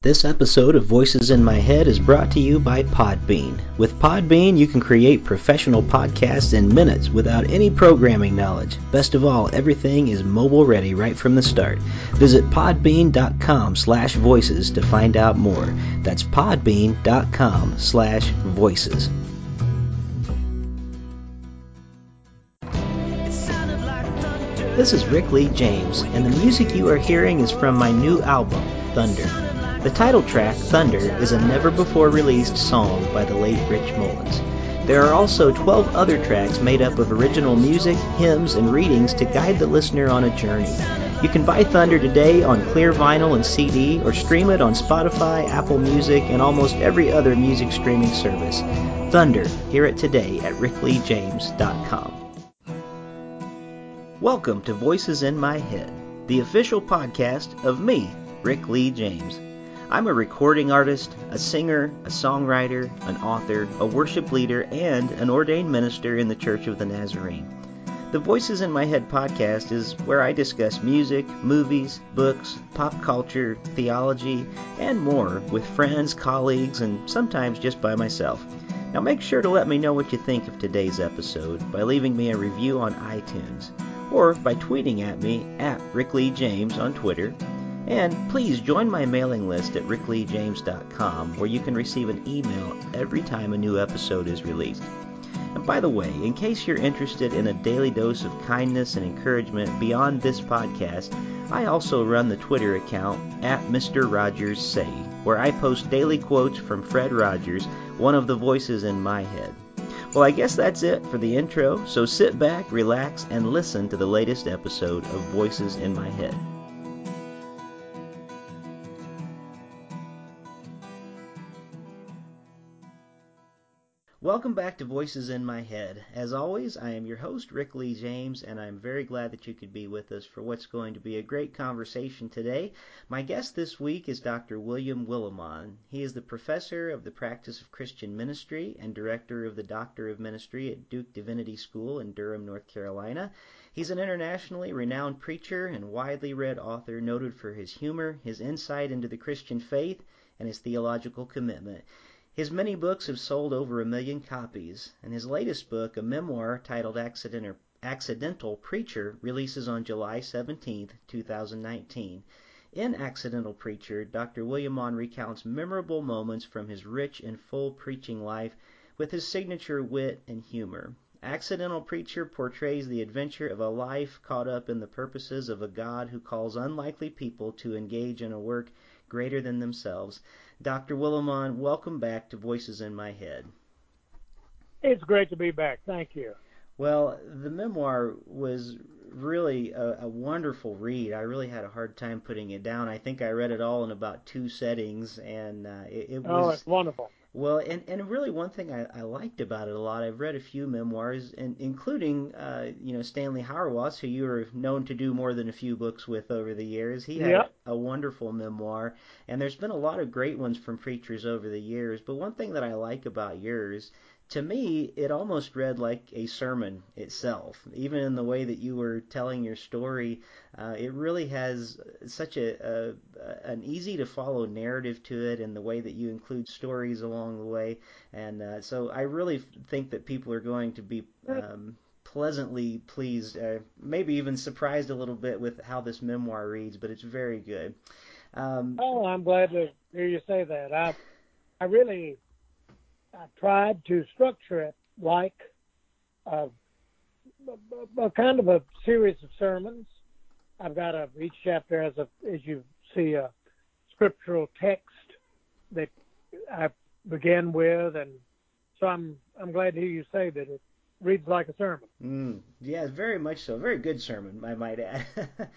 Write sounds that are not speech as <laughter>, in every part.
This episode of Voices in My Head is brought to you by Podbean. With Podbean, you can create professional podcasts in minutes without any programming knowledge. Best of all, everything is mobile ready right from the start. Visit podbean.com slash voices to find out more. That's podbean.com slash voices. This is Rick Lee James, and the music you are hearing is from my new album, Thunder. The title track, Thunder, is a never before released song by the late Rich Mullins. There are also 12 other tracks made up of original music, hymns, and readings to guide the listener on a journey. You can buy Thunder today on clear vinyl and CD or stream it on Spotify, Apple Music, and almost every other music streaming service. Thunder, hear it today at rickleejames.com. Welcome to Voices in My Head, the official podcast of me, Rick Lee James. I'm a recording artist, a singer, a songwriter, an author, a worship leader, and an ordained minister in the Church of the Nazarene. The Voices in My Head podcast is where I discuss music, movies, books, pop culture, theology, and more with friends, colleagues, and sometimes just by myself. Now make sure to let me know what you think of today's episode by leaving me a review on iTunes or by tweeting at me at Rick Lee James on Twitter. And please join my mailing list at rickleejames.com where you can receive an email every time a new episode is released. And by the way, in case you're interested in a daily dose of kindness and encouragement beyond this podcast, I also run the Twitter account at Mr. Rogers Say, where I post daily quotes from Fred Rogers, one of the voices in my head. Well, I guess that's it for the intro, so sit back, relax, and listen to the latest episode of Voices in My Head. Welcome back to Voices in My Head. As always, I am your host, Rick Lee James, and I'm very glad that you could be with us for what's going to be a great conversation today. My guest this week is Dr. William Willimon. He is the professor of the practice of Christian ministry and director of the Doctor of Ministry at Duke Divinity School in Durham, North Carolina. He's an internationally renowned preacher and widely read author noted for his humor, his insight into the Christian faith, and his theological commitment. His many books have sold over a million copies, and his latest book, a memoir titled Accidental, Preacher, releases on July 17, 2019. In Accidental Preacher, Dr. Willimon recounts memorable moments from his rich and full preaching life with his signature wit and humor. Accidental Preacher portrays the adventure of a life caught up in the purposes of a God who calls unlikely people to engage in a work greater than themselves. Dr. Willimon, welcome back to Voices in My Head. It's great to be back. Thank you. Well, the memoir was really a, a, wonderful read. I really had a hard time putting it down. I think I read it all in about two settings, and uh, it, it oh, was. Oh, it's wonderful. Well, and, and really one thing I, I liked about it a lot, I've read a few memoirs, and including uh, you know Stanley Hauerwas, who you are known to do more than a few books with over the years. He had yep. a, a wonderful memoir, and there's been a lot of great ones from preachers over the years. But one thing that I like about yours to me, it almost read like a sermon itself. Even in the way that you were telling your story, uh, it really has such a, a, an easy to follow narrative to it, and the way that you include stories along the way. And uh, so, I really think that people are going to be. Um, pleasantly pleased, uh, maybe even surprised a little bit with how this memoir reads, but it's very good. Um, oh, I'm glad to hear you say that. I, I really I tried to structure it like a, a, a, kind of a series of sermons. I've got a each chapter has a as you see a scriptural text that I began with, and so I'm I'm glad to hear you say that it reads like a sermon. Mm, yeah, very much so. Very good sermon, I might add. <laughs>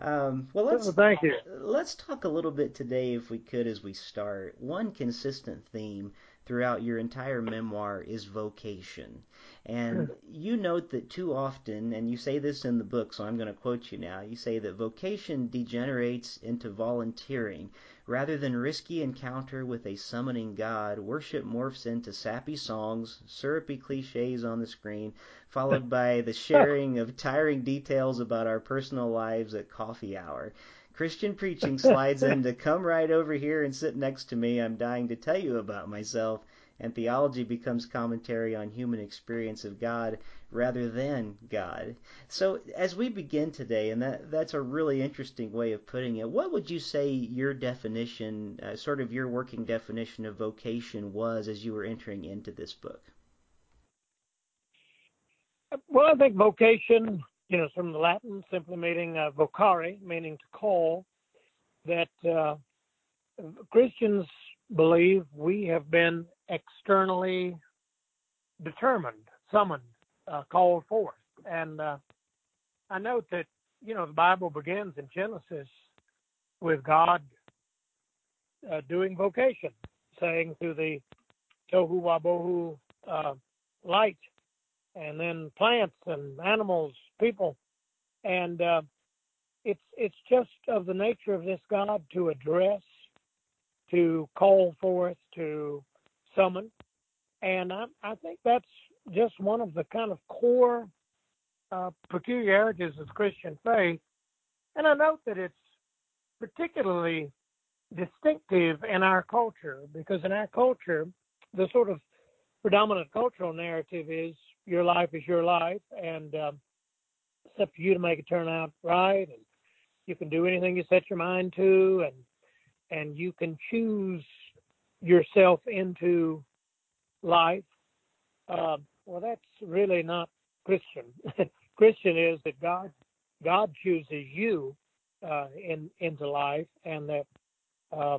um, well, let's well, thank you. Let's talk a little bit today, if we could, as we start. One consistent theme throughout your entire memoir is vocation. And hmm. you note that too often, and you say this in the book, so I'm going to quote you now, you say that vocation degenerates into volunteering. Rather than risky encounter with a summoning God, worship morphs into sappy songs, syrupy cliches on the screen, followed by the <laughs> sharing of tiring details about our personal lives at coffee hour. Christian preaching <laughs> slides in to come right over here and sit next to me. I'm dying to tell you about myself and theology becomes commentary on human experience of God rather than God. So as we begin today, and that that's a really interesting way of putting it. What would you say your definition, uh, sort of your working definition of vocation, was as you were entering into this book? Well, I think vocation, you know, from the Latin, simply meaning uh, vocare, meaning to call. That uh, Christians believe we have been externally determined, summoned, uh, called forth. And uh, I note that, you know, the Bible begins in Genesis with God uh, doing vocation, saying to the tohu wabohu uh, light, and then plants and animals, people. And uh, it's it's just of the nature of this God to address, to call forth, to summon. And I, I think that's just one of the kind of core uh, peculiarities of Christian faith. And I note that it's particularly distinctive in our culture because in our culture, the sort of predominant cultural narrative is your life is your life, and um, it's up to you to make it turn out right, and you can do anything you set your mind to, and and you can choose yourself into life, uh, well, that's really not Christian. <laughs> Christian is that God God chooses you uh, in into life, and that uh,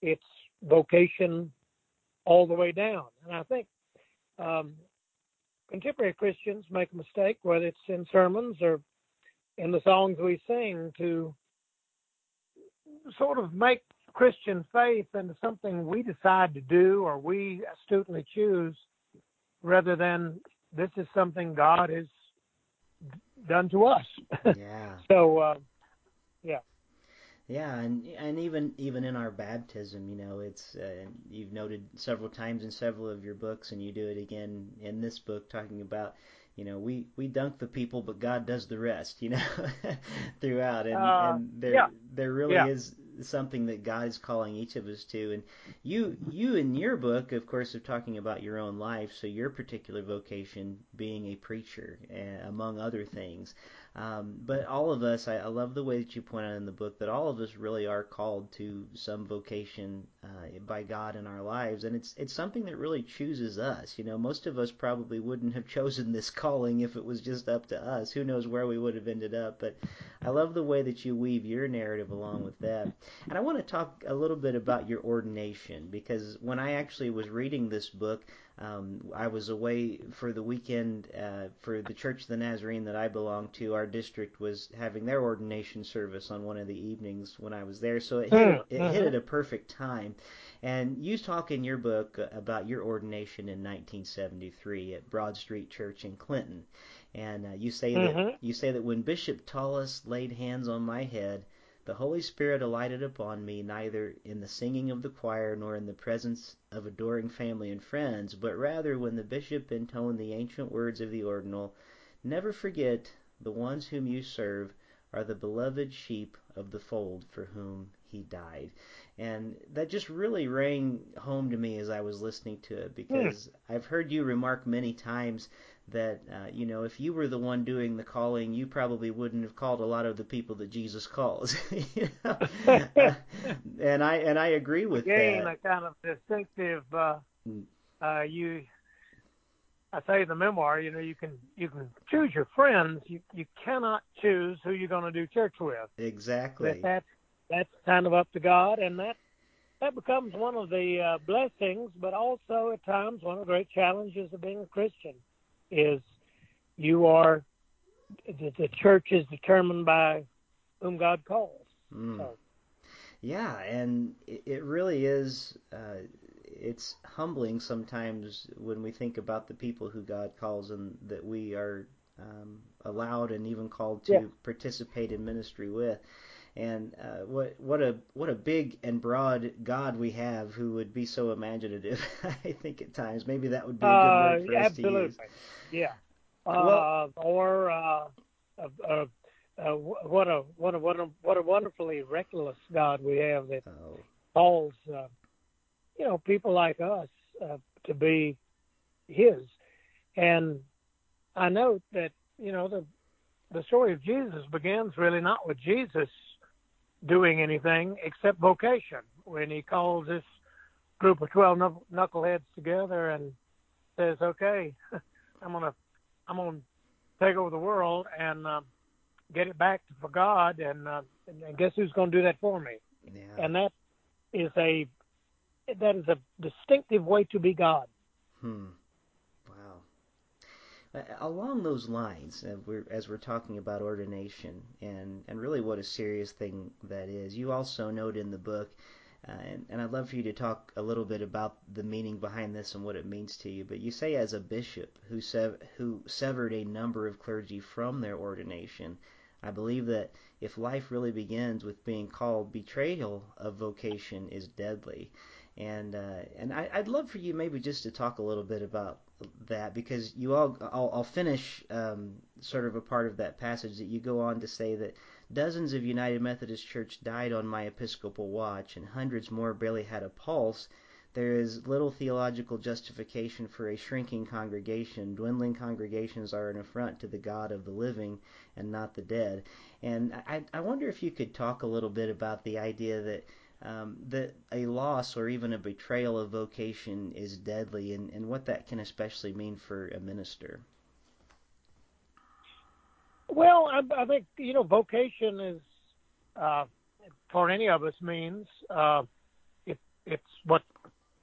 it's vocation all the way down. And I think um, contemporary Christians make a mistake, whether it's in sermons or in the songs we sing, to sort of make Christian faith into something we decide to do or we astutely choose rather than this is something God has done to us. <laughs> Yeah. so, uh, yeah. Yeah, and and even even in our baptism, you know, it's uh, you've noted several times in several of your books, and you do it again in this book, talking about you know we we dunk the people but god does the rest you <laughs> know throughout and, uh, and there yeah. there really yeah. is something that god is calling each of us to and you you in your book of course are talking about your own life so your particular vocation being a preacher uh, among other things um, but all of us, I, I, love the way that you point out in the book that all of us really are called to some vocation uh, by God in our lives, and it's it's something that really chooses us. You know, most of us probably wouldn't have <laughs> chosen this calling if it was just up to us. Who knows where we would have ended up? But I love the way that you weave your narrative along with that. And I want to talk a little bit about your ordination because when I actually was reading this book, um, I was away for the weekend uh, for the Church of the Nazarene that I belong to. Our district was having their ordination service on one of the evenings when I was there, so it hit, it, it hit at a perfect time. And you talk in your book about your ordination in 1973 at Broad Street Church in Clinton, and uh, you say mm-hmm. that you say that when Bishop Tullis laid hands on my head, the Holy Spirit alighted upon me neither in the singing of the choir nor in the presence of adoring family and friends, but rather when the bishop intoned the ancient words of the ordinal, Never forget the ones whom you serve are the beloved sheep of the fold for whom he died. And that just really rang home to me as I was listening to it because mm. I've heard you remark many times that uh, you know if you were the one doing the calling, you probably wouldn't have called a lot of the people that Jesus calls. <laughs> you know? <laughs> and I and I agree with Again, that. a kind of distinctive. Uh, uh, you, I say in the memoir, you know, you can you can choose your friends. You you cannot choose who you're going to do church with. Exactly. That that's that's kind of up to God, and that that becomes one of the uh, blessings, but also at times one of the great challenges of being a Christian is you are the, the church is determined by whom God calls. Mm. So. Yeah, and it, it really is. Uh, it's humbling sometimes when we think about the people who God calls and that we are um, allowed and even called to yeah. participate in ministry with. And uh, what what a what a big and broad God we have who would be so imaginative. <laughs> I think at times maybe that would be a good uh, word for us absolutely. to use. Yeah. Uh, well, or uh, uh, uh, what a what a what a what a wonderfully reckless God we have that Oh, calls uh, you know people like us uh, to be His. And I note that you know the the story of Jesus begins really not with Jesus doing anything except vocation when he calls this group of 12 knuckleheads together and says okay <laughs> i'm going to i'm going to take over the world and uh, get it back for god and, uh, and guess who's going to do that for me yeah. and that is a that is a distinctive way to be god Hmm. Along those lines, uh, we're, as we're talking about ordination and, and really what a serious thing that is, you also note in the book, uh, and, and I'd love for you to talk a little bit about the meaning behind this and what it means to you. But you say, as a bishop who sev- who severed a number of clergy from their ordination, I believe that if life really begins with being called, betrayal of vocation is deadly. And uh, and I, I'd love for you maybe just to talk a little bit about that because you all I'll, I'll finish um, sort of a part of that passage that you go on to say that dozens of United Methodist Church died on my Episcopal watch and hundreds more barely had a pulse. There is little theological justification for a shrinking congregation. Dwindling congregations are an affront to the God of the living and not the dead. And I, I wonder if you could talk a little bit about the idea that um, that a loss or even a betrayal of vocation is deadly and, and what that can especially mean for a minister. Well, I, I think you know vocation is uh, for any of us means uh, it, it's what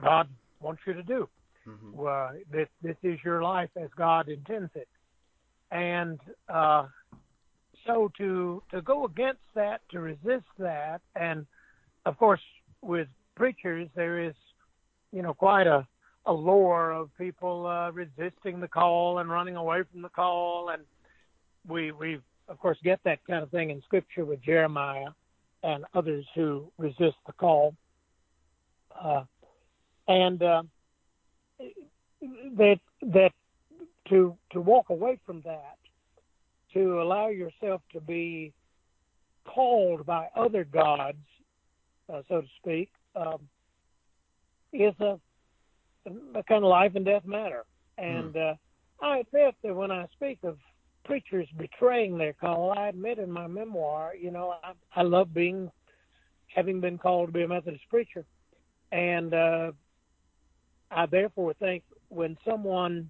God wants you to do. Mm-hmm. Uh, this this is your life as God intends it, and uh, so to to go against that, to resist that, and of course with preachers there is you know quite a a lore of people uh, resisting the call and running away from the call and we we of course get that kind of thing in scripture with Jeremiah and others who resist the call. Uh, and uh, that that to to walk away from that, to allow yourself to be called by other gods, so to speak, um, is a, a kind of life and death matter. And uh, I admit that when I speak of preachers betraying their call. I admit in my memoir, you know, I, I love being, having been called to be a Methodist preacher, and uh, I therefore think when someone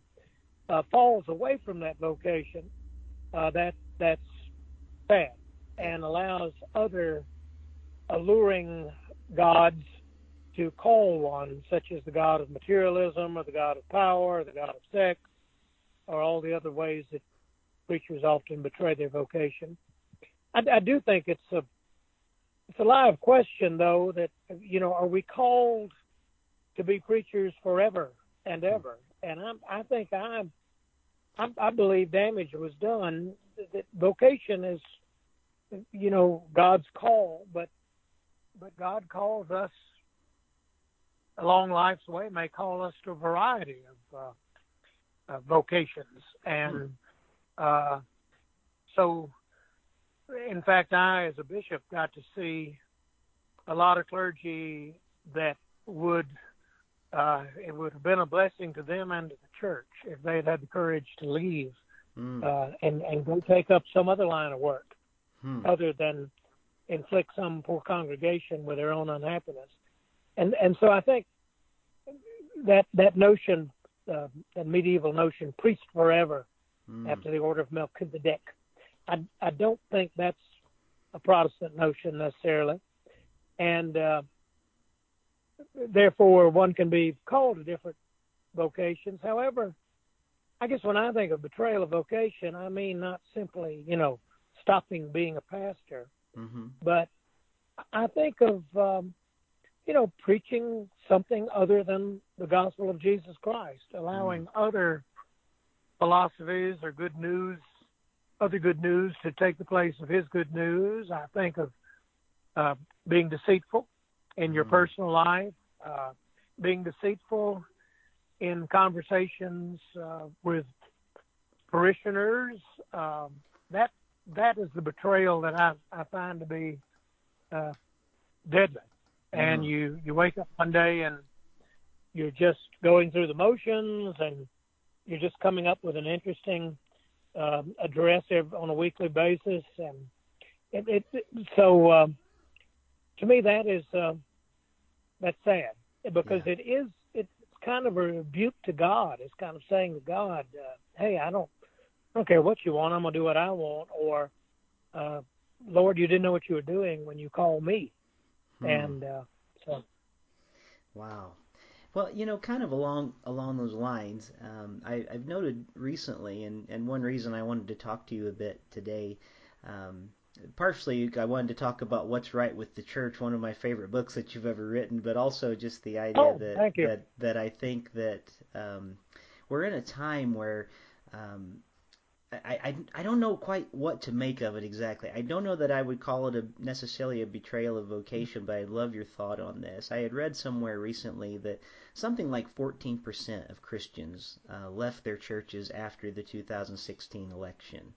uh, falls away from that vocation, uh, that that's bad, and allows other alluring gods to call one, such as the god of materialism, or the god of power, or the god of sex, or all the other ways that preachers often betray their vocation. I, I do think it's a it's a live question though that you know are we called to be preachers forever and ever? And I'm, I think I'm I, I believe damage was done. That vocation is you know God's call, but but God calls us along life's way may call us to a variety of uh, uh, vocations and. Uh, so, in fact, I, as a bishop, got to see a lot of clergy that would uh, it would have been a blessing to them and to the church if they had had the courage to leave Mm. uh, and and go take up some other line of work Hmm. other than inflict some poor congregation with their own unhappiness. And and so I think that that notion, uh, that medieval notion, priest forever Mm. after the order of Melchizedek. I, I don't think that's a Protestant notion necessarily, and uh, therefore one can be called to different vocations. However, I guess when I think of betrayal of vocation, I mean not simply you know stopping being a pastor, Mm-hmm. but I think of um, you know preaching something other than the gospel of Jesus Christ, allowing other philosophies or good news, other good news to take the place of His good news. I think of uh, being deceitful in your Mhm. personal life, uh, being deceitful in conversations uh, with parishioners. Um, that that is the betrayal that I I find to be uh, deadly. And Mhm. you you wake up one day and you're just going through the motions and you're just coming up with an interesting um, address on a weekly basis and it, it, it so um, to me that is um, that's sad because Yeah. it is it's kind of a rebuke to God. It's kind of saying to God, uh, "Hey, I don't I don't care what you want. I'm gonna do what I want." Or, uh, "Lord, you didn't know what you were doing when you called me." Hmm. And uh, so, Wow. Well, you know, kind of along along those lines, um, I, I've noted recently, and, and one reason I wanted to talk to you a bit today, um, partially I wanted to talk about what's right with the church, one of my favorite books that you've ever written, but also just the idea Oh, that that that I think that um, we're in a time where um, I, I, I don't know quite what to make of it exactly. I don't know that I would call it a necessarily a betrayal of vocation, but I'd love your thought on this. I had read somewhere recently that something like 14% of Christians uh, left their churches after the 2016 election.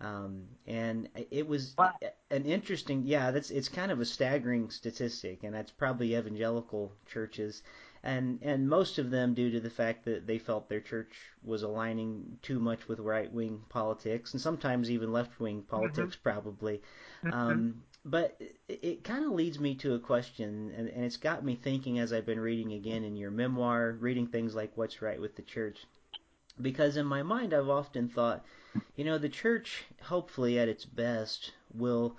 Um, and it was Wow. an interesting, yeah, that's it's kind of a staggering statistic, and that's probably evangelical churches and and most of them due to the fact that they felt their church was aligning too much with right wing politics and sometimes even left wing politics probably. Um, but it, it kind of leads me to a question and, and it's got me thinking as I've been reading again in your memoir reading things like what's right with the church because in my mind I've often thought you know the church hopefully at its best will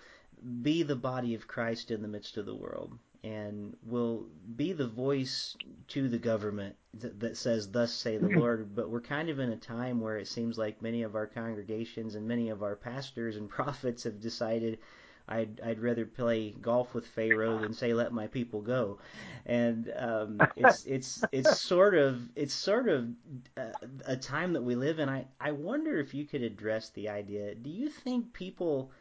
be the body of Christ in the midst of the world and will be the voice to the government that, that says, Thus say the Lord. But we're kind of in a time where it seems like many of our congregations and many of our pastors and <laughs> prophets have decided. I'd I'd rather play golf with Pharaoh than say let my people go, and um, it's <laughs> it's it's sort of it's sort of a, a time that we live in. I I wonder if you could address the idea. Do you think people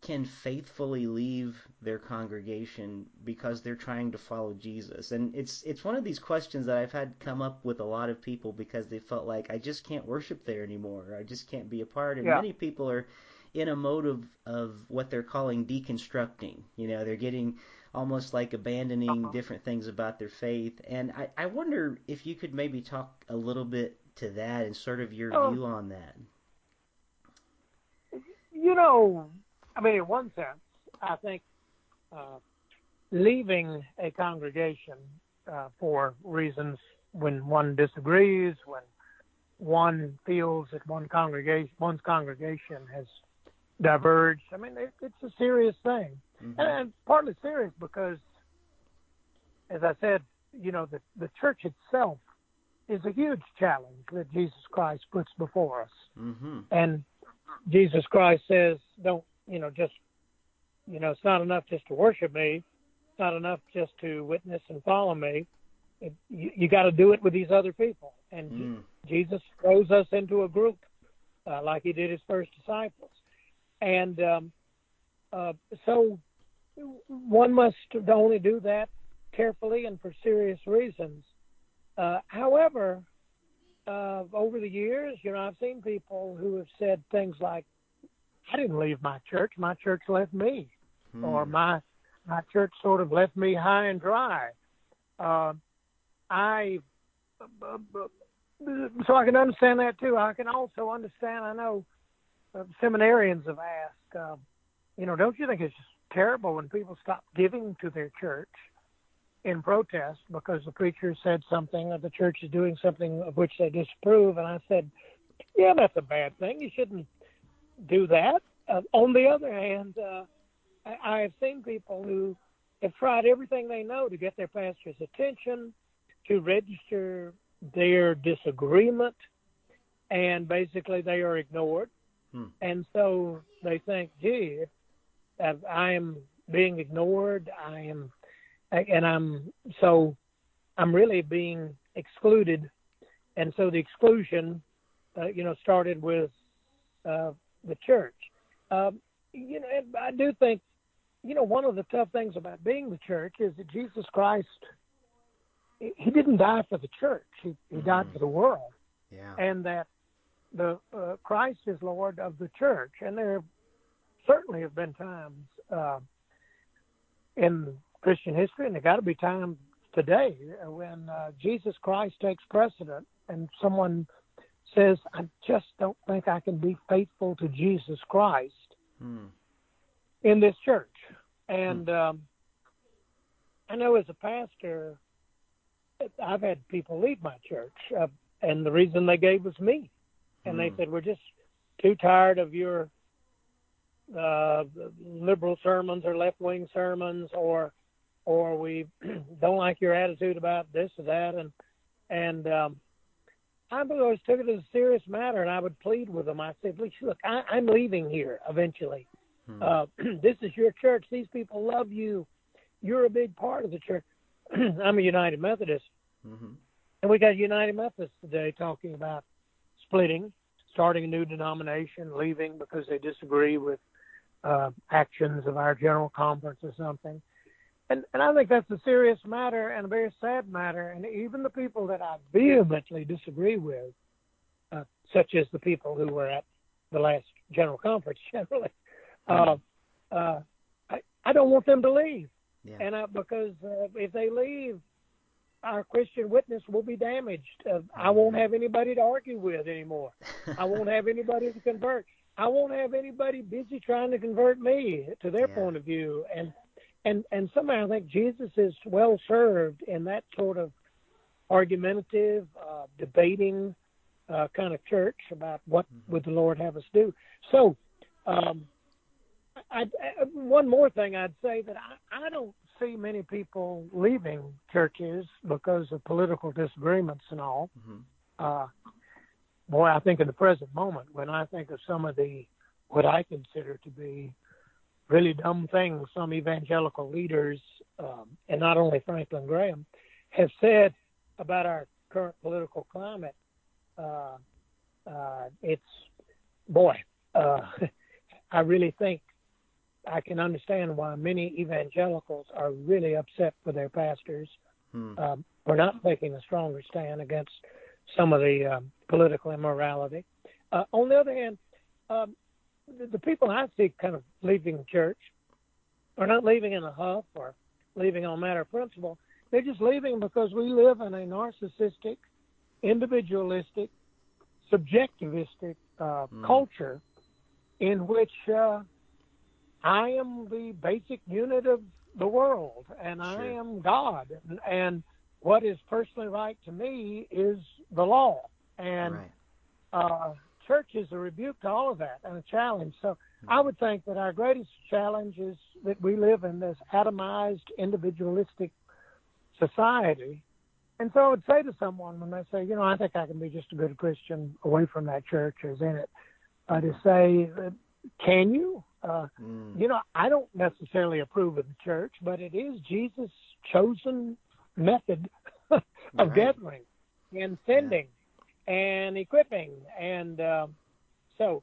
can faithfully leave their congregation because they're trying to follow Jesus. And it's it's one of these questions that I've had come up with a lot of people because they felt like I just can't worship there anymore. I just can't be a part. And Yeah. many people are in a mode of, of what they're calling deconstructing. You know, they're getting almost like abandoning Uh-huh. different things about their faith. And I, I wonder if you could maybe talk a little bit to that and sort of your Oh. view on that. you know, I mean, in one sense, I think uh, leaving a congregation uh, for reasons when one disagrees, when one feels that one congregation, one's congregation has diverged. I mean, it, it's a serious thing, Mhm. and, and partly serious because, as I said, you know, the the church itself is a huge challenge that Jesus Christ puts before us Mhm. and Jesus Christ says, don't, you know, just, you know, it's not enough just to worship me. It's not enough just to witness and follow me. It, you you got to do it with these other people. And Mm. Jesus throws us into a group uh, like he did his first disciples. And um, uh, so one must only do that carefully and for serious reasons. Uh, however, uh, over the years, you know, I've seen people who have said things like, "I didn't leave my church; my church left me," or Mm. "My my church sort of left me high and dry." Uh, I so I can understand that too. I can also understand. I know uh, seminarians have asked, uh, you know, don't you think it's terrible when people stop giving to their church in protest because the preacher said something or the church is doing something of which they disapprove? And I said, yeah, that's a bad thing. You shouldn't do that. Uh, on the other hand, uh, I, I have seen people who have tried everything they know to get their pastor's attention, to register their disagreement, and basically they are ignored. Hmm. And so they think, gee, I am being ignored, I am, and I'm so I'm really being excluded. And so the exclusion, uh, you know, started with uh, the church. Um, you know, I do think, you know, one of the tough things about being the church is that Jesus Christ, he didn't die for the church; he, he died Mhm. for the world, Yeah. and that the uh, Christ is Lord of the church, and there certainly have been times uh, in Christian history, and there got to be times today when uh, Jesus Christ takes precedent, and someone says, "I just don't think I can be faithful to Jesus Christ Hmm. in this church." And um, I know as a pastor, I've had people leave my church, uh, and the reason they gave was me, and they Hmm. said, "We're just too tired of your uh, liberal sermons or left wing sermons, or or we <clears throat> don't like your attitude about this or that." And and um, I always took it as a serious matter, and I would plead with them. I said, "Look, I, I'm leaving here eventually. Hmm. Uh, <clears throat> this is your church. These people love you. You're a big part of the church. <clears throat> I'm a United Methodist, Mhm. and we got United Methodists today talking about splitting, starting a new denomination, leaving because they disagree with uh, actions of our general conference or something. And, and I think that's a serious matter and a very sad matter. And even the people that I vehemently disagree with, uh, such as the people who were at the last general conference <laughs> generally, uh, uh, I, I don't want them to leave. Yeah. And I, because uh, if they leave, our Christian witness will be damaged. Uh, I won't have anybody to argue with anymore. <laughs> I won't have anybody to convert. I won't have anybody busy trying to convert me to their Yeah. point of view. And and and somehow I think Jesus is well served in that sort of argumentative, uh, debating uh, kind of church about what would the Lord have us do. So, um, I, I, one more thing I'd say that I, I don't see many people leaving churches because of political disagreements and all. Mhm. Uh, boy, I think in the present moment, when I think of some of the what I consider to be really dumb things some evangelical leaders, um, and not only Franklin Graham, have said about our current political climate, uh, uh, it's boy, uh, <laughs> I really think I can understand why many evangelicals are really upset with their pastors Hmm. um, for not taking a stronger stand against some of the um, political immorality. Uh, on the other hand, um, the, people I see kind of leaving church are not leaving in a huff or leaving on matter of principle. They're just leaving because we live in a narcissistic, individualistic, subjectivistic uh, Mm. culture in which uh, I am the basic unit of the world and I am God. And, and what is personally right to me is the law. And right. uh, church is a rebuke to all of that and a challenge. So I would think that our greatest challenge is that we live in this atomized, individualistic society. And so I would say to someone when they say, you know, I think I can be just a good Christian away from that church as in it, uh, to say, can you? Uh, Mm. you know, I don't necessarily approve of the church, but it is Jesus' chosen method <laughs> of Right. gathering and sending and equipping. And um, so,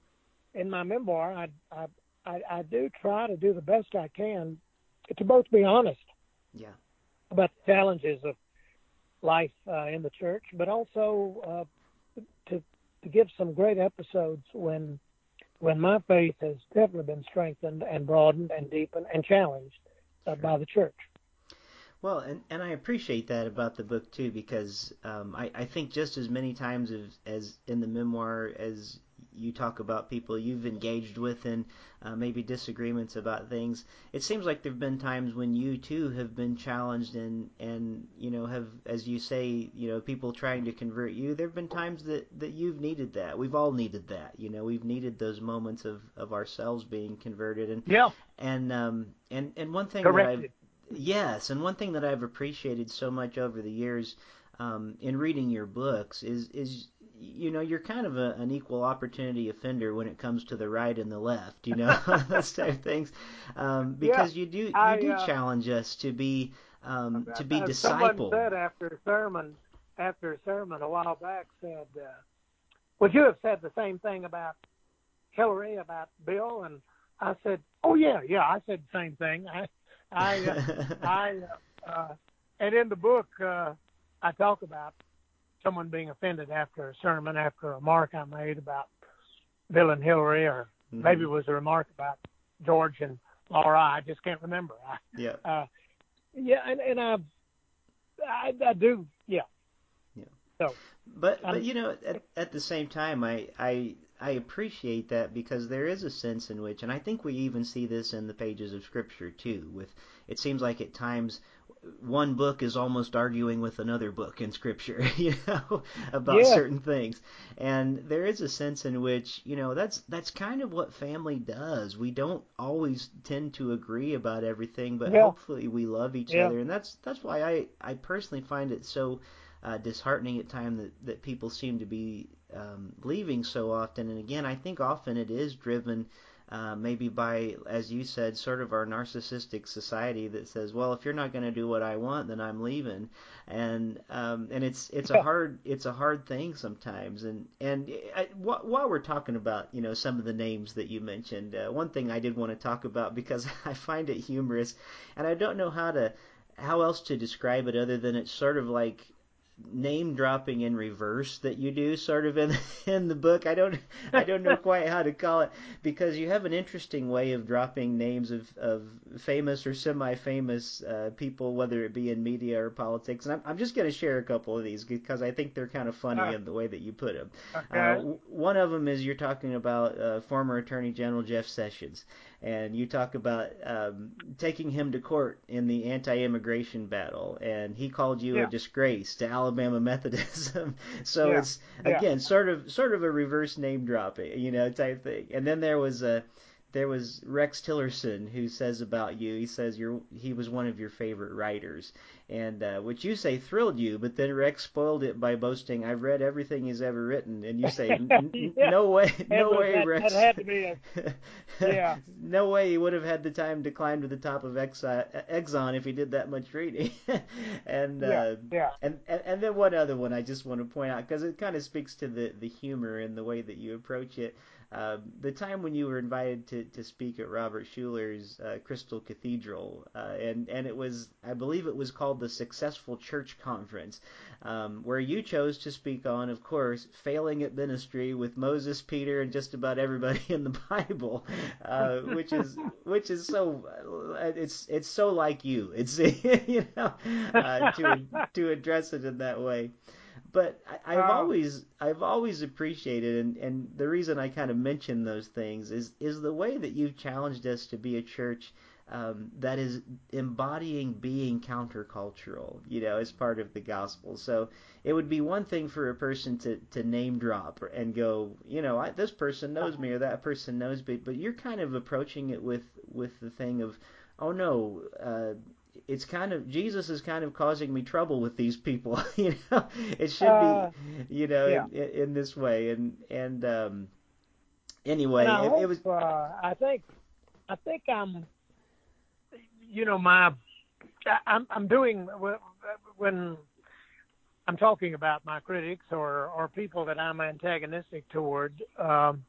in my memoir, I, I I I do try to do the best I can to both be honest Yeah. about the challenges of life uh, in the church, but also uh, to to give some great episodes when when my faith has definitely been strengthened and broadened and deepened and challenged uh, by the church. Well, and, and I appreciate that about the book too, because um, I, I think just as many times as, as in the memoir as you talk about people you've engaged with and uh, maybe disagreements about things, it seems like there've been times when you too have been challenged and and you know have, as you say, you know, people trying to convert you. There've been times that that you've needed that. We've all needed that. You know, we've needed those moments of of ourselves being converted and Yeah, and um and and one thing that I've corrected. Yes, and one thing that I've appreciated so much over the years um, in reading your books is is you know you're kind of a, an equal opportunity offender when it comes to the right and the left, you know <laughs> <laughs> those type of things, um, because you do you I, do uh, challenge us to be um, to be Uh, disciple. Someone said after a sermon, after a sermon a while back, said, uh, "Would you have said the same thing about Hillary, about Bill?" And I said, "Oh yeah, yeah, I said the same thing. I, I, uh, <laughs> I, uh, uh, and in the book, uh, I talk about someone being offended after a sermon, after a remark I made about Bill and Hillary, or Mhm. maybe it was a remark about George and Laura. I just can't remember. I, Yeah. uh, yeah, and and I, I, I do, yeah. Yeah. So But but you know at, at the same time I I I appreciate that because there is a sense in which and I think we even see this in the pages of scripture too with it seems like at times one book is almost arguing with another book in scripture <laughs> you know about Yeah. certain things and there is a sense in which you know that's that's kind of what family does we don't always tend to agree about everything but Yeah. hopefully we love each Yeah. other and that's that's why I I personally find it so uh, disheartening at times that, that people seem to be um, leaving so often. And again, I think often it is driven uh, maybe by, as you said, sort of our narcissistic society that says, well, if you're not going to do what I want, then I'm leaving. And um, and it's it's a hard it's a hard thing sometimes. And and I, while we're talking about you know some of the names that you mentioned, uh, one thing I did want to talk about because <laughs> I find it humorous, and I don't know how to how else to describe it other than it's sort of like name dropping in reverse that you do sort of in <laughs> in the book. I don't I don't know <laughs> quite how to call it because you have an interesting way of dropping names of of famous or semi-famous uh, people whether it be in media or politics. And I'm I'm just going to share a couple of these because I think they're kind of funny Ah. in the way that you put them. okay. Uh, one of them is you're talking about uh, former Attorney General Jeff Sessions, and you talk about um, taking him to court in the anti-immigration battle, and he called you a disgrace to Alabama Methodism. <laughs> so Yeah. it's Yeah. again sort of sort of a reverse name dropping, you know, type thing. And then there was a there was Rex Tillerson who says about you. He says you're he was one of your favorite writers, and uh, which you say thrilled you. But then Rex spoiled it by boasting, "I've read everything he's ever written," and you say, "N- n- <laughs> Yeah. "No way, <laughs> no was- way, that- Rex." that had to be a- <laughs> Yeah. no way he would have had the time to climb to the top of Exi- Exxon if he did that much reading. and yeah, uh, yeah. and, and and then one other one I just want to point out because it kind of speaks to the the humor and the way that you approach it. Um, the time when you were invited to, to speak at Robert Schuller's uh, Crystal Cathedral, uh, and and it was I believe it was called the Successful Church Conference, um, where you chose to speak on, of course, failing at ministry with Moses, Peter, and just about everybody <laughs> in the Bible, uh, which is which is so uh, it's it's so like you. It's <laughs> you know uh, to to address it in that way. But I, I've Oh. always I've always appreciated and, and the reason I kind of mention those things is is the way that you've challenged us to be a church um, that is embodying being countercultural, you know, as part of the gospel. So it would be one thing for a person to, to name drop and go, you know, I, this person knows me or that person knows me, but you're kind of approaching it with with the thing of, oh no, uh, it's kind of Jesus is kind of causing me trouble with these people, <laughs> you know. It should Uh, be, you know, yeah. in, in, this way, and and um, anyway, and I it, hope, it was uh, I think, I think I'm, you know, my, I'm, I'm doing when I'm talking about my critics or or people that I'm antagonistic toward um,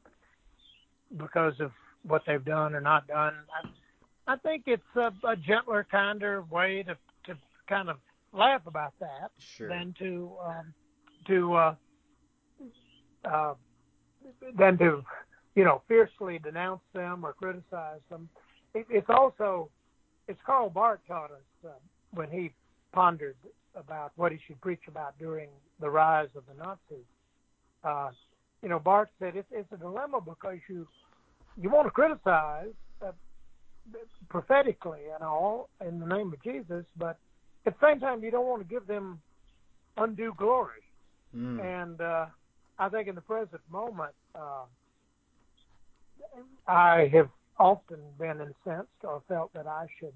because of what they've done or not done. I, I think it's a, a gentler, kinder way to to kind of laugh about that sure. than to um, to uh, uh, than to you know fiercely denounce them or criticize them. It, it's also it's Karl Barth taught us uh, when he pondered about what he should preach about during the rise of the Nazis. Uh, you know, Barth said it's, it's a dilemma because you you want to criticize prophetically and all in the name of Jesus, but at the same time you don't want to give them undue glory. Mm. And uh, I think in the present moment, uh, I have often been incensed or felt that I should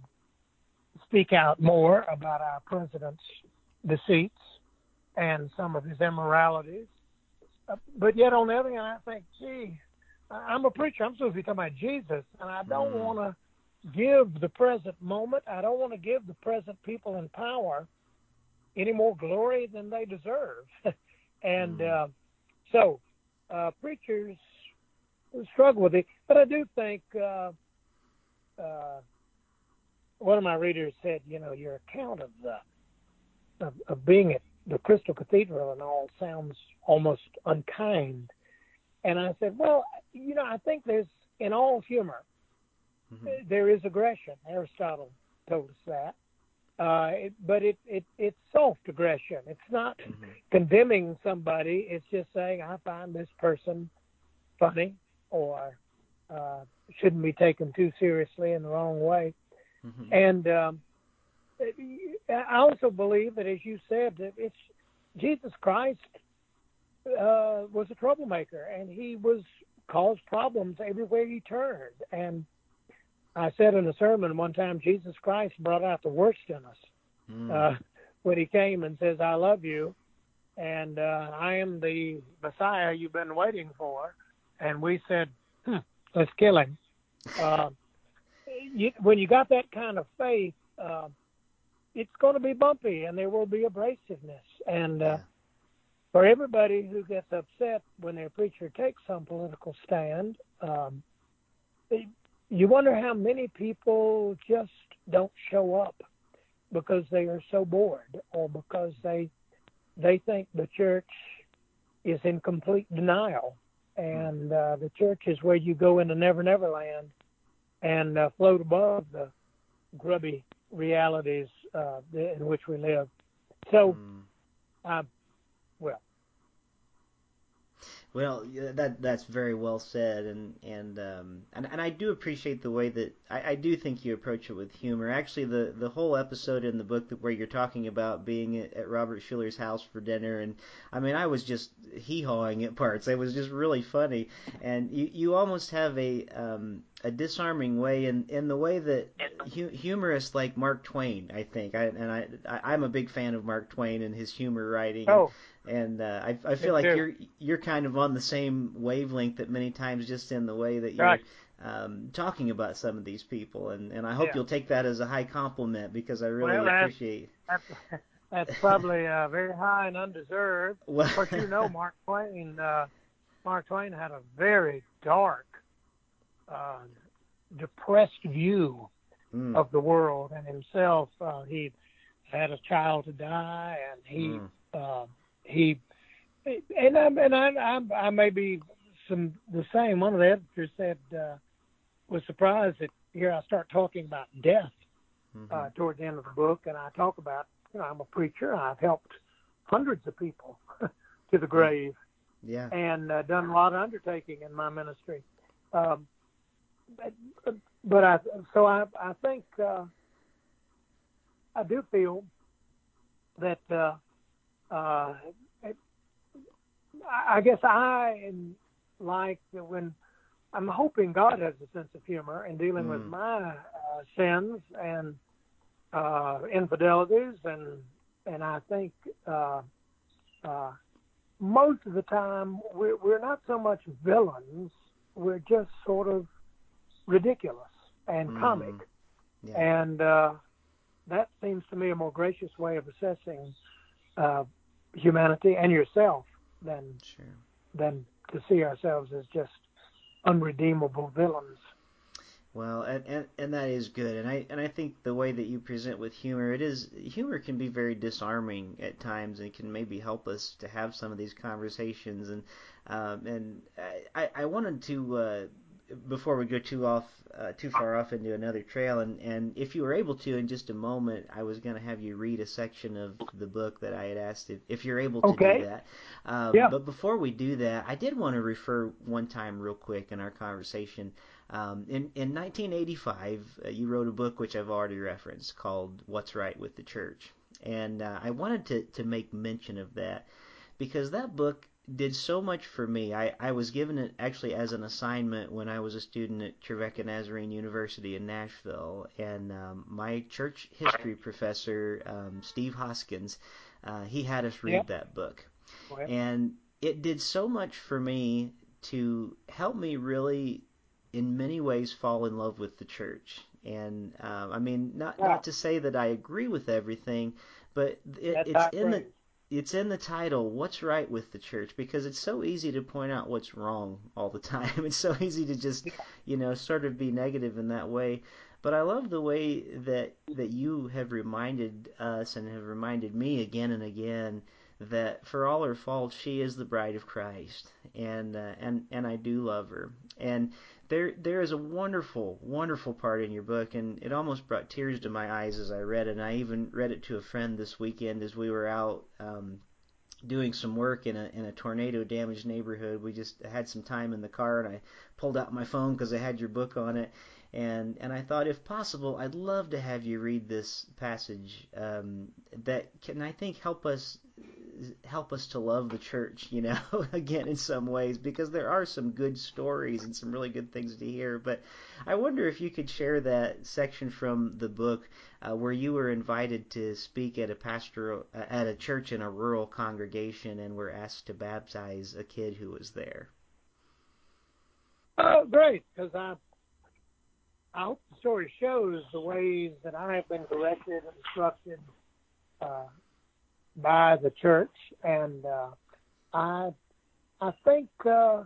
speak out more about our president's deceits and some of his immoralities. Uh, but yet, on the other hand, I think, gee, I'm a preacher. I'm supposed to be talking about Jesus, and I don't Mm. want to give the present moment. I don't want to give the present people in power any more glory than they deserve. <laughs> and Mm. uh, so, uh, preachers struggle with it. But I do think uh, uh, one of my readers said, you know, your account of the of, of being at the Crystal Cathedral and all sounds almost unkind. And I said, well, you know, I think there's in all humor, mm-hmm. there is aggression. Aristotle told us that. Uh, it, but it, it it's soft aggression. It's not mm-hmm. condemning somebody. It's just saying I find this person funny or uh, shouldn't be taken too seriously in the wrong way. Mm-hmm. And um, I also believe that, as you said, that it's Jesus Christ uh, was a troublemaker, and he was caused problems everywhere he turned. And I said in a sermon one time, Jesus Christ brought out the worst in us mm. uh, when he came and says, "I love you," and uh, I am the Messiah you've been waiting for. And we said, hmm, "Let's kill him." Uh, you, when you got that kind of faith, uh, it's going to be bumpy, and there will be abrasiveness. And uh, for everybody who gets upset when their preacher takes some political stand, um, you wonder how many people just don't show up because they are so bored or because they they think the church is in complete denial and uh, the church is where you go into never never land and uh, float above the grubby realities uh, in which we live so mm. uh, well well, that that's very well said, and and um, and, and I do appreciate the way that I, I do think you approach it with humor. Actually, the the whole episode in the book that, where you're talking about being at, at Robert Schuller's house for dinner, and I mean, I was just hee hawing at parts. It was just really funny, and you you almost have a um, a disarming way in in the way that hu- humorists like Mark Twain, I think, I, and I, I I'm a big fan of Mark Twain and his humor writing. Oh and uh, I, I feel like you're you're kind of on the same wavelength that many times just in the way that you're right. um, talking about some of these people, and and I hope yeah. you'll take that as a high compliment because I really well, appreciate. That's, that's, that's probably uh, very high and undeserved. Well, but you know, <laughs> Mark Twain, uh, Mark Twain had a very dark, uh, depressed view mm. of the world and himself. Uh, he had a child to die, and he. Mm. Uh, he and I and I I, I may be some the same. One of the editors said uh, was surprised that here I start talking about death mm-hmm. uh, toward the end of the book, and I talk about you know I'm a preacher. I've helped hundreds of people <laughs> to the grave, yeah, and uh, done a lot of undertaking in my ministry. Um, but, but I so I I think uh, I do feel that uh, uh, I guess I am like when I'm hoping God has a sense of humor in dealing mm. with my uh, sins and uh, infidelities, and and I think uh, uh, most of the time we're, we're not so much villains; we're just sort of ridiculous and mm. comic, yeah. and uh, that seems to me a more gracious way of assessing uh, humanity and yourself than sure. than to see ourselves as just unredeemable villains. Well, and, and and that is good, and I and I think the way that you present with humor, it is humor can be very disarming at times, and can maybe help us to have some of these conversations. And um, and I I wanted to uh, before we go too off uh, too far off into another trail, and and if you were able to, in just a moment, I was going to have you read a section of the book that I had asked if, if you're able to okay. do that. Um, yeah. But before we do that, I did want to refer one time real quick in our conversation. Um, in in 1985, uh, you wrote a book which I've already referenced called "What's Right with the Church," and uh, I wanted to to make mention of that because that book did so much for me. I, I was given it actually as an assignment when I was a student at Trevecca Nazarene University in Nashville, and um, my church history professor um, Steve Hoskins, uh, he had us read yep. that book, and it did so much for me to help me really, in many ways, fall in love with the church. And um, I mean, not yeah. not to say that I agree with everything, but it, it's in the it's in the title what's right with the church? because it's so easy to point out what's wrong all the <laughs> time. It's so easy to just you know sort of be negative in that way. But i love the way that that you have reminded us and have reminded me again and again that for all her faults she is the bride of christ. And uh, and and i do love her. And there there is a wonderful, wonderful part in your book, and it almost brought tears to my eyes as I read it. And I even read it to a friend this weekend as we were out um, doing some work in a in a tornado damaged neighborhood. We just had some time in the car, and I pulled out my phone because I had your book on it, and and I thought, if possible, I'd love to have you read this passage um, that can I think help us help us to love the church, you know, <laughs> again in some ways because there are some good stories and some really good things to hear. But I wonder if you could share that section from the book uh, where you were invited to speak at a pastoral uh, at a church in a rural congregation and were asked to baptize a kid who was there. Oh, great! Because I, I hope the story shows the ways that I have been directed and instructed uh, by the church, and uh, I, I think uh,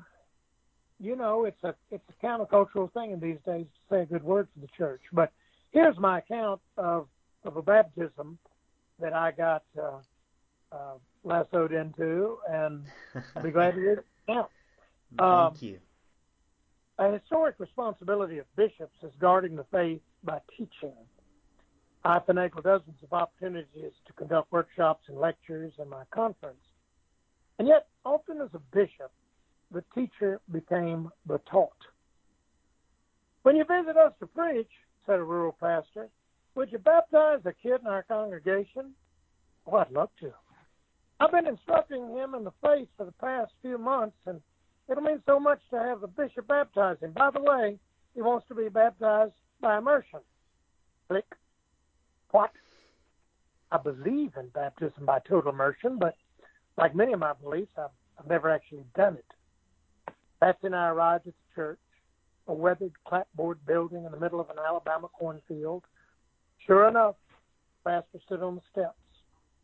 you know it's a it's a countercultural thing in these days to say a good word for the church. But here's my account of of a baptism that I got uh, uh, lassoed into, and I'll be glad to read it now. <laughs> Thank um, you. A historic responsibility of bishops is guarding the faith by teaching. I finagled dozens of opportunities to conduct workshops and lectures in my conference. And yet, often as a bishop, the teacher became the taught. When you visit us to preach, said a rural pastor, would you baptize a kid in our congregation? Oh, I'd love to. I've been instructing him in the faith for the past few months, and it'll mean so much to have the bishop baptize him. By the way, he wants to be baptized by immersion. Click. What? I believe in baptism by total immersion, but like many of my beliefs, I've, I've never actually done it. Patsy and I arrived at the church, a weathered clapboard building in the middle of an Alabama cornfield. Sure enough, pastor stood on the steps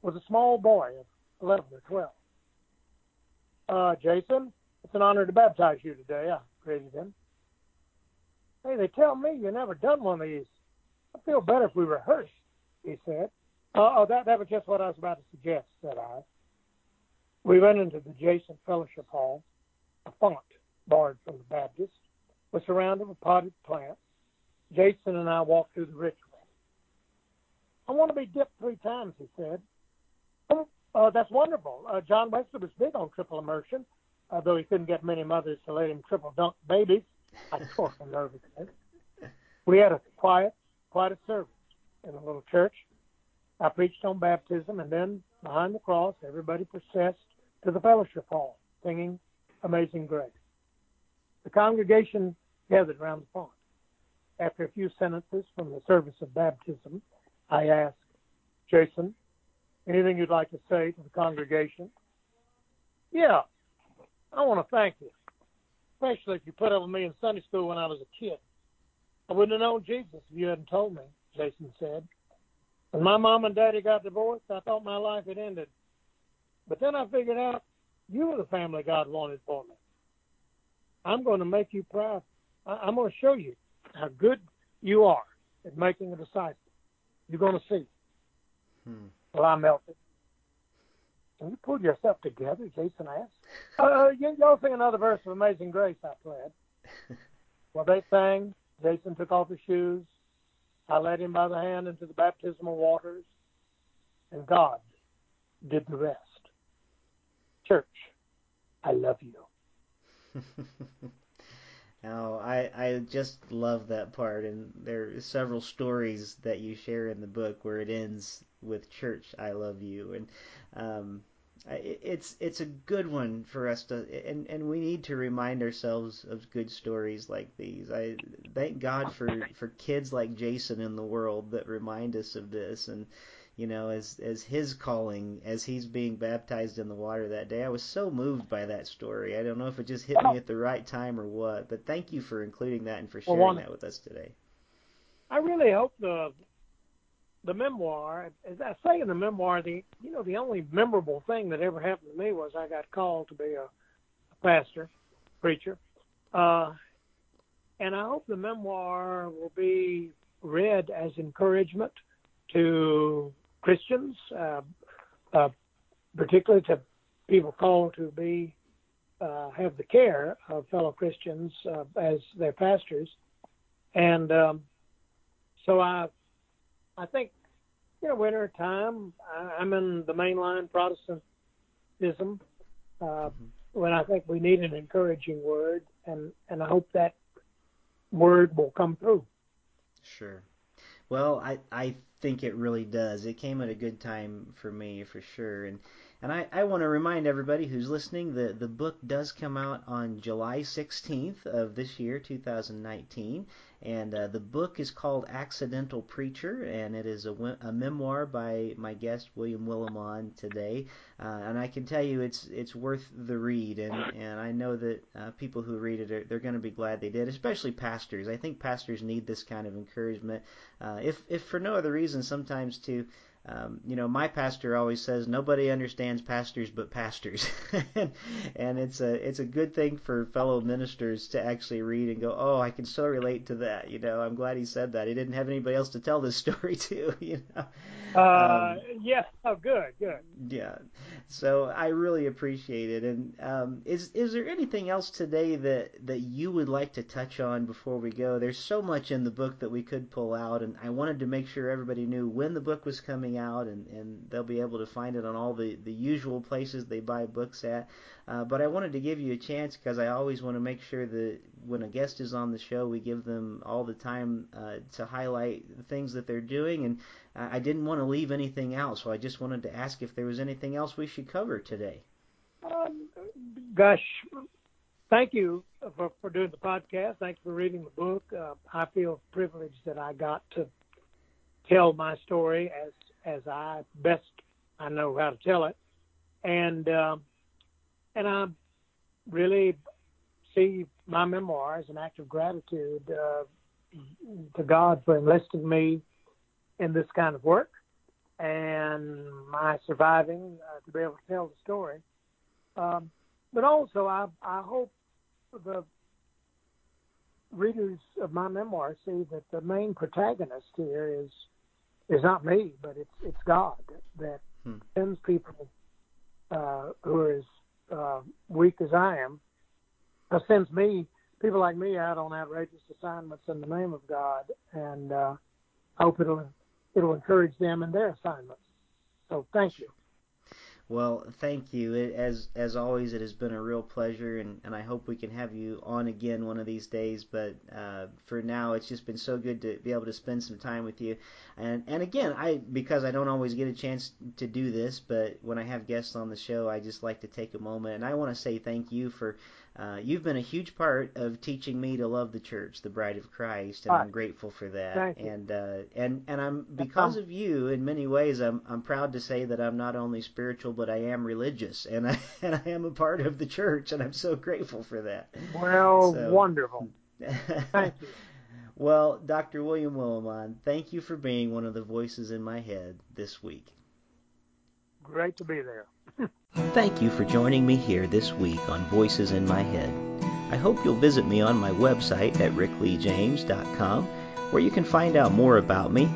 with a small boy of 11 or 12. Uh, Jason, it's an honor to baptize you today. I greeted him. Hey, they tell me you've never done one of these. I feel better if we rehearse he said. Oh, that, that was just what I was about to suggest, said I. We went into the adjacent fellowship hall. A font, borrowed from the Baptist, was surrounded with potted plants. Jason and I walked through the ritual. I want to be dipped three times, he said. Oh, uh, that's wonderful. Uh, John Wesley was big on triple immersion, uh, though he couldn't get many mothers to let him triple dunk babies. I talked nervous. We had a quiet, quiet service in a little church. I preached on baptism, and then behind the cross, everybody processed to the fellowship hall, singing Amazing Grace. The congregation gathered around the font. After a few sentences from the service of baptism, I asked, Jason, anything you'd like to say to the congregation? Yeah, I want to thank you, especially if you put up with me in Sunday school when I was a kid. I wouldn't have known Jesus if you hadn't told me. Jason said. When my mom and daddy got divorced, I thought my life had ended. But then I figured out you were the family God wanted for me. I'm going to make you proud. I'm going to show you how good you are at making a disciple. You're going to see. Hmm. Well, I melted. Can you pull yourself together? Jason asked. Uh, y'all sing another verse of Amazing Grace, I pled. <laughs> well, they sang. Jason took off his shoes, I led him by the hand into the baptismal waters, and God did the rest. Church, I love you. <laughs> now, I I just love that part, and there are several stories that you share in the book where it ends with "Church, I love you," and um, it's it's a good one for us to and and we need to remind ourselves of good stories like these. I thank god for for kids like jason in the world that remind us of this. And you know as as his calling as he's being baptized in the water that day i was so moved by that story. I don't know if it just hit me at the right time or what but thank you for including that and for sharing well, that with us today. I really hope the the memoir, as I say in the memoir, the you know the only memorable thing that ever happened to me was I got called to be a, a pastor, preacher, uh, and I hope the memoir will be read as encouragement to Christians, uh, uh, particularly to people called to be uh, have the care of fellow Christians uh, as their pastors, and um, so I, I think, you know, winter time, I, I'm in the mainline Protestantism. Uh, mm-hmm. When I think we need an encouraging word, and and I hope that word will come through. Sure. Well, I I think it really does. It came at a good time for me for sure, and and I, I want to remind everybody who's listening that the book does come out on July 16th of this year, 2019. And uh, the book is called Accidental Preacher, and it is a, a memoir by my guest William Willimon today. Uh, and I can tell you, it's it's worth the read, and, and I know that uh, people who read it are they're going to be glad they did, especially pastors. I think pastors need this kind of encouragement, uh, if if for no other reason, sometimes to um, you know, my pastor always says nobody understands pastors but pastors, <laughs> and it's a it's a good thing for fellow ministers to actually read and go, oh, I can so relate to that. You know, I'm glad he said that. He didn't have anybody else to tell this <laughs> story to. You know. Uh, um, yeah. <laughs> Oh, good, good. Yeah. So I really appreciate it. And um, is is there anything else today that that you would like to touch on before we go? There's so much in the book that we could pull out, and I wanted to make sure everybody knew when the book was coming out, and and they'll be able to find it on all the the usual places they buy books at. Uh, but I wanted to give you a chance because I always want to make sure that when a guest is on the show, we give them all the time uh, to highlight the things that they're doing. And I didn't want to leave anything out, so I just wanted to ask if there was anything else we should cover today. Um, gosh, thank you for, for doing the podcast. Thanks for reading the book. Uh, I feel privileged that I got to tell my story as as I best I know how to tell it, and um, and I really see my memoir as an act of gratitude uh, to God for enlisting me in this kind of work and my surviving uh, to be able to tell the story. Um, but also, I, I hope the readers of my memoir see that the main protagonist here is is not me, but it's it's God that hmm. sends people uh, who are as uh, weak as I am, uh, sends me people like me out on outrageous assignments in the name of God, and uh, hope it'll it'll encourage them in their assignments. So thank you. Well, thank you. It, as as always, it has been a real pleasure, and, and I hope we can have you on again one of these days. But uh, for now, it's just been so good to be able to spend some time with you. And and again, I because I don't always get a chance to do this, but when I have guests on the show, I just like to take a moment, and I want to say thank you for uh, you've been a huge part of teaching me to love the church, the bride of Christ, and I'm grateful for that. And uh, and and I'm because of you, in many ways, I'm I'm proud to say that I'm not only spiritual, but I am religious, and I <laughs> and I am a part of the church, and I'm so grateful for that. Well, so, wonderful. <laughs> Thank you. Well, Dr. William Willimon, thank you for being one of the voices in my head this week. Great to be there. Thank you for joining me here this week on Voices in My Head. I hope you'll visit me on my website at rickleejames.com where you can find out more about me,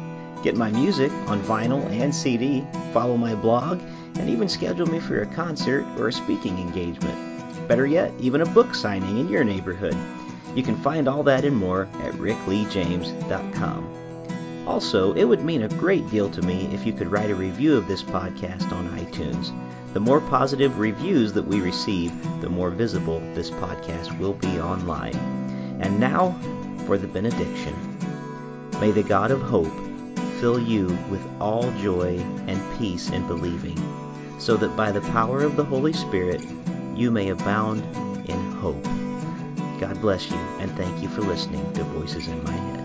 get my music on vinyl and CD, follow my blog, and even schedule me for a concert or a speaking engagement. Better yet, even a book signing in your neighborhood. You can find all that and more at rickleejames.com. Also, it would mean a great deal to me if you could write a review of this podcast on iTunes. The more positive reviews that we receive, the more visible this podcast will be online. And now for the benediction. May the God of hope fill you with all joy and peace in believing, so that by the power of the Holy Spirit you may abound in hope. God bless you, and thank you for listening to Voices in My Head.